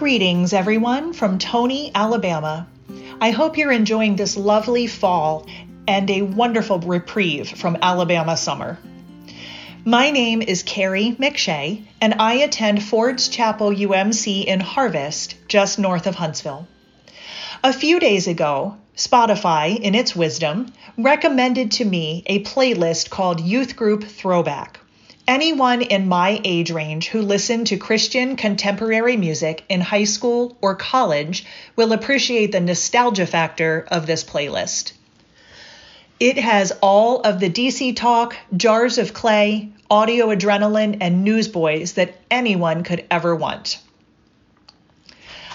Greetings, everyone, from Toney, Alabama. I hope you're enjoying this lovely fall and a wonderful reprieve from Alabama summer. My name is Kerry McShea, and I attend Ford's Chapel UMC in Harvest, just north of Huntsville. A few days ago, Spotify, in its wisdom, recommended to me a playlist called Youth Group Throwback. Anyone in my age range who listened to Christian contemporary music in high school or college will appreciate the nostalgia factor of this playlist. It has all of the DC Talk, Jars of Clay, Audio Adrenaline, and Newsboys that anyone could ever want.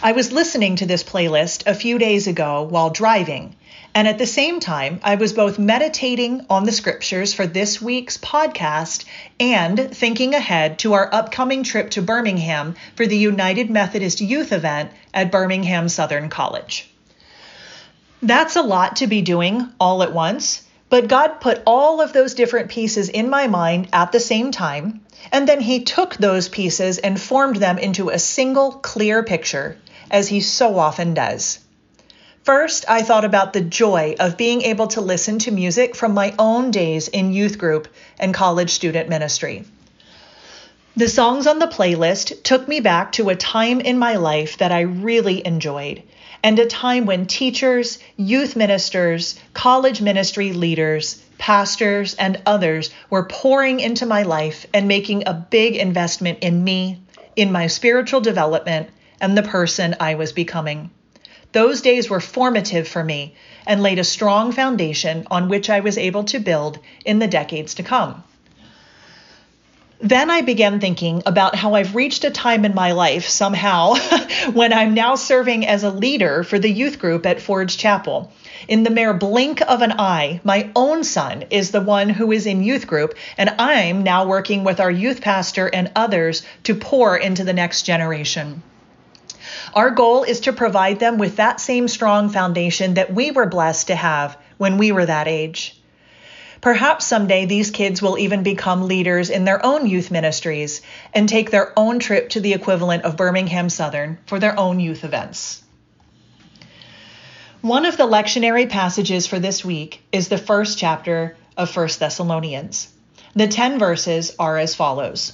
I was listening to this playlist a few days ago while driving and at the same time, I was both meditating on the scriptures for this week's podcast and thinking ahead to our upcoming trip to Birmingham for the United Methodist Youth event at Birmingham Southern College. That's a lot to be doing all at once, but God put all of those different pieces in my mind at the same time, and then He took those pieces and formed them into a single clear picture, as He so often does. First, I thought about the joy of being able to listen to music from my own days in youth group and college student ministry. The songs on the playlist took me back to a time in my life that I really enjoyed, and a time when teachers, youth ministers, college ministry leaders, pastors, and others were pouring into my life and making a big investment in me, in my spiritual development, and the person I was becoming. Those days were formative for me and laid a strong foundation on which I was able to build in the decades to come. Then I began thinking about how I've reached a time in my life somehow when I'm now serving as a leader for the youth group at Ford's Chapel. In the mere blink of an eye, my own son is the one who is in youth group, and I'm now working with our youth pastor and others to pour into the next generation. Our goal is to provide them with that same strong foundation that we were blessed to have when we were that age. Perhaps someday these kids will even become leaders in their own youth ministries and take their own trip to the equivalent of Birmingham Southern for their own youth events. One of the lectionary passages for this week is the first chapter of 1 Thessalonians. The 10 verses are as follows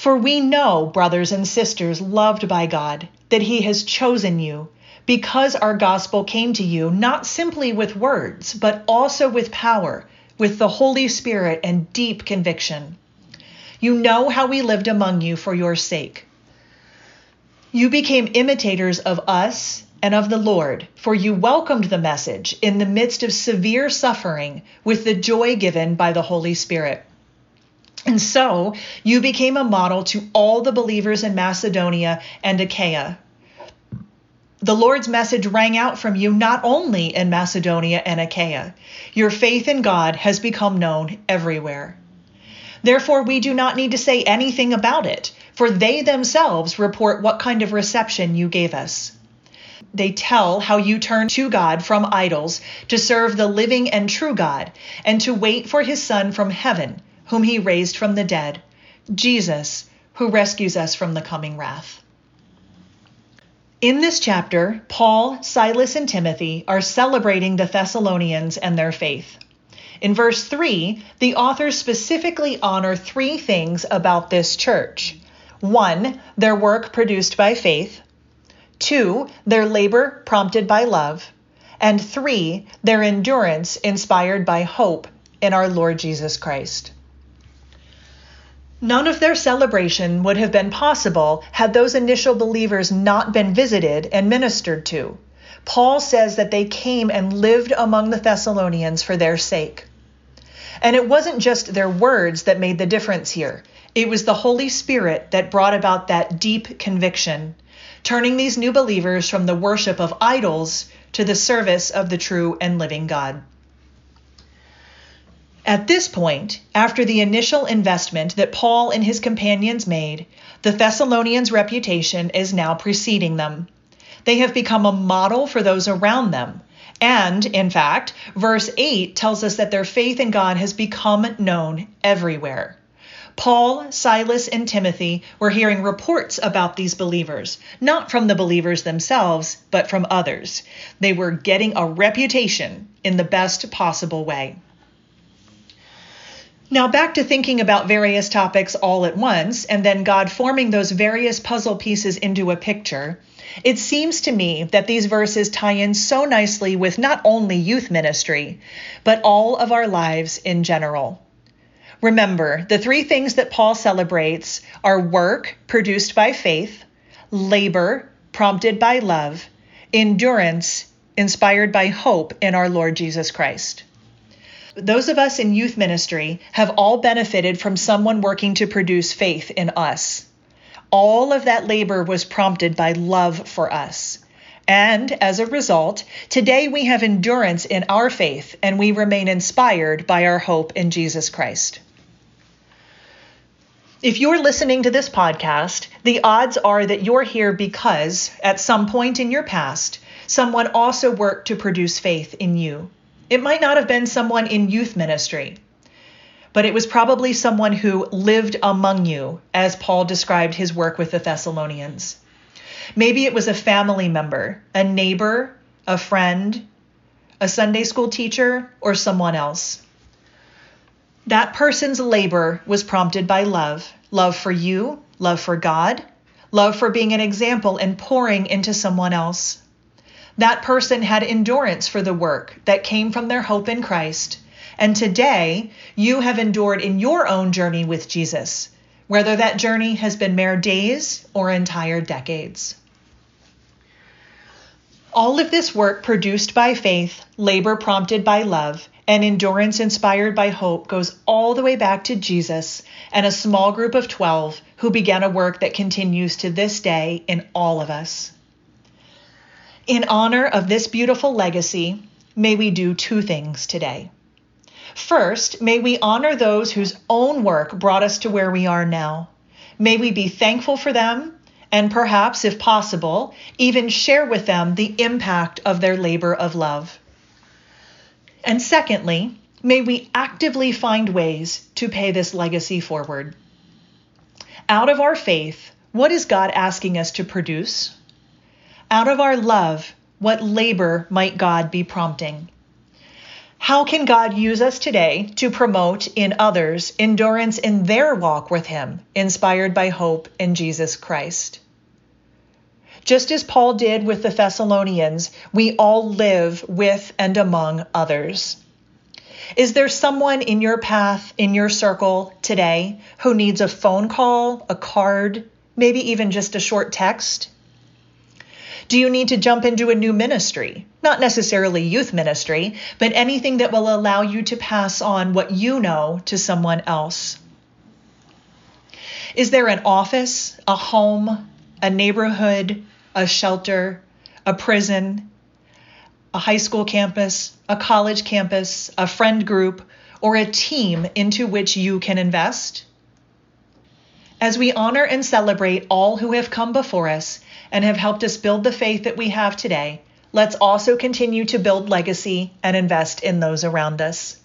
For we know, brothers and sisters loved by God, that He has chosen you, because our gospel came to you not simply with words, but also with power, with the Holy Spirit and deep conviction. You know how we lived among you for your sake. You became imitators of us and of the Lord, for you welcomed the message in the midst of severe suffering with the joy given by the Holy Spirit. And so you became a model to all the believers in Macedonia and Achaia. The Lord's message rang out from you not only in Macedonia and Achaia. Your faith in God has become known everywhere. Therefore, we do not need to say anything about it, for they themselves report what kind of reception you gave us. They tell how you turned to God from idols to serve the living and true God, and to wait for his Son from heaven whom he raised from the dead, Jesus, who rescues us from the coming wrath. In this chapter, Paul, Silas, and Timothy are celebrating the Thessalonians and their faith. In verse 3, the authors specifically honor three things about this church one, their work produced by faith, two, their labor prompted by love, and three, their endurance inspired by hope in our Lord Jesus Christ. None of their celebration would have been possible had those initial believers not been visited and ministered to. Paul says that they came and lived among the Thessalonians for their sake. And it wasn't just their words that made the difference here. It was the Holy Spirit that brought about that deep conviction, turning these new believers from the worship of idols to the service of the true and living God. At this point, after the initial investment that Paul and his companions made, the Thessalonians' reputation is now preceding them. They have become a model for those around them. And, in fact, verse 8 tells us that their faith in God has become known everywhere. Paul, Silas, and Timothy were hearing reports about these believers, not from the believers themselves, but from others. They were getting a reputation in the best possible way. Now, back to thinking about various topics all at once, and then God forming those various puzzle pieces into a picture. It seems to me that these verses tie in so nicely with not only youth ministry, but all of our lives in general. Remember, the three things that Paul celebrates are work produced by faith, labor prompted by love, endurance inspired by hope in our Lord Jesus Christ. Those of us in youth ministry have all benefited from someone working to produce faith in us. All of that labor was prompted by love for us. And as a result, today we have endurance in our faith and we remain inspired by our hope in Jesus Christ. If you're listening to this podcast, the odds are that you're here because, at some point in your past, someone also worked to produce faith in you. It might not have been someone in youth ministry, but it was probably someone who lived among you, as Paul described his work with the Thessalonians. Maybe it was a family member, a neighbor, a friend, a Sunday school teacher, or someone else. That person's labor was prompted by love love for you, love for God, love for being an example and pouring into someone else. That person had endurance for the work that came from their hope in Christ and today, you have endured in your own journey with Jesus, whether that journey has been mere days or entire decades. All of this work produced by faith, labor prompted by love, and endurance inspired by hope goes all the way back to Jesus and a small group of 12 who began a work that continues to this day in all of us. In honor of this beautiful legacy, may we do two things today. First, may we honor those whose own work brought us to where we are now. May we be thankful for them and perhaps, if possible, even share with them the impact of their labor of love. And secondly, may we actively find ways to pay this legacy forward. Out of our faith, what is God asking us to produce? Out of our love, what labor might God be prompting? How can God use us today to promote in others endurance in their walk with Him, inspired by hope in Jesus Christ? Just as Paul did with the Thessalonians, we all live with and among others. Is there someone in your path, in your circle today, who needs a phone call, a card, maybe even just a short text? Do you need to jump into a new ministry? Not necessarily youth ministry, but anything that will allow you to pass on what you know to someone else. Is there an office, a home, a neighborhood, a shelter, a prison, a high school campus, a college campus, a friend group, or a team into which you can invest? As we honor and celebrate all who have come before us, and have helped us build the faith that we have today, let's also continue to build legacy and invest in those around us.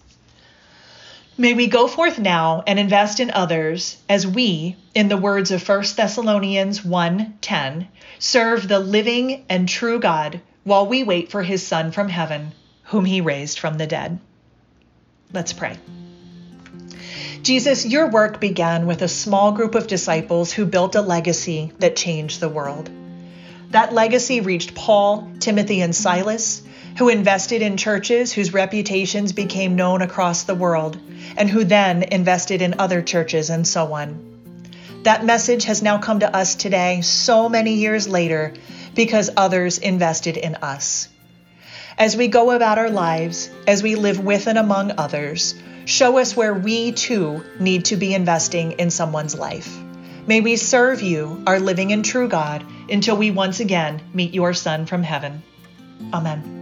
May we go forth now and invest in others as we, in the words of 1 Thessalonians 1:10, serve the living and true God while we wait for his son from heaven, whom he raised from the dead. Let's pray. Jesus, your work began with a small group of disciples who built a legacy that changed the world. That legacy reached Paul, Timothy, and Silas, who invested in churches whose reputations became known across the world, and who then invested in other churches and so on. That message has now come to us today, so many years later, because others invested in us. As we go about our lives, as we live with and among others, show us where we too need to be investing in someone's life. May we serve you, our living and true God, until we once again meet your Son from heaven. Amen.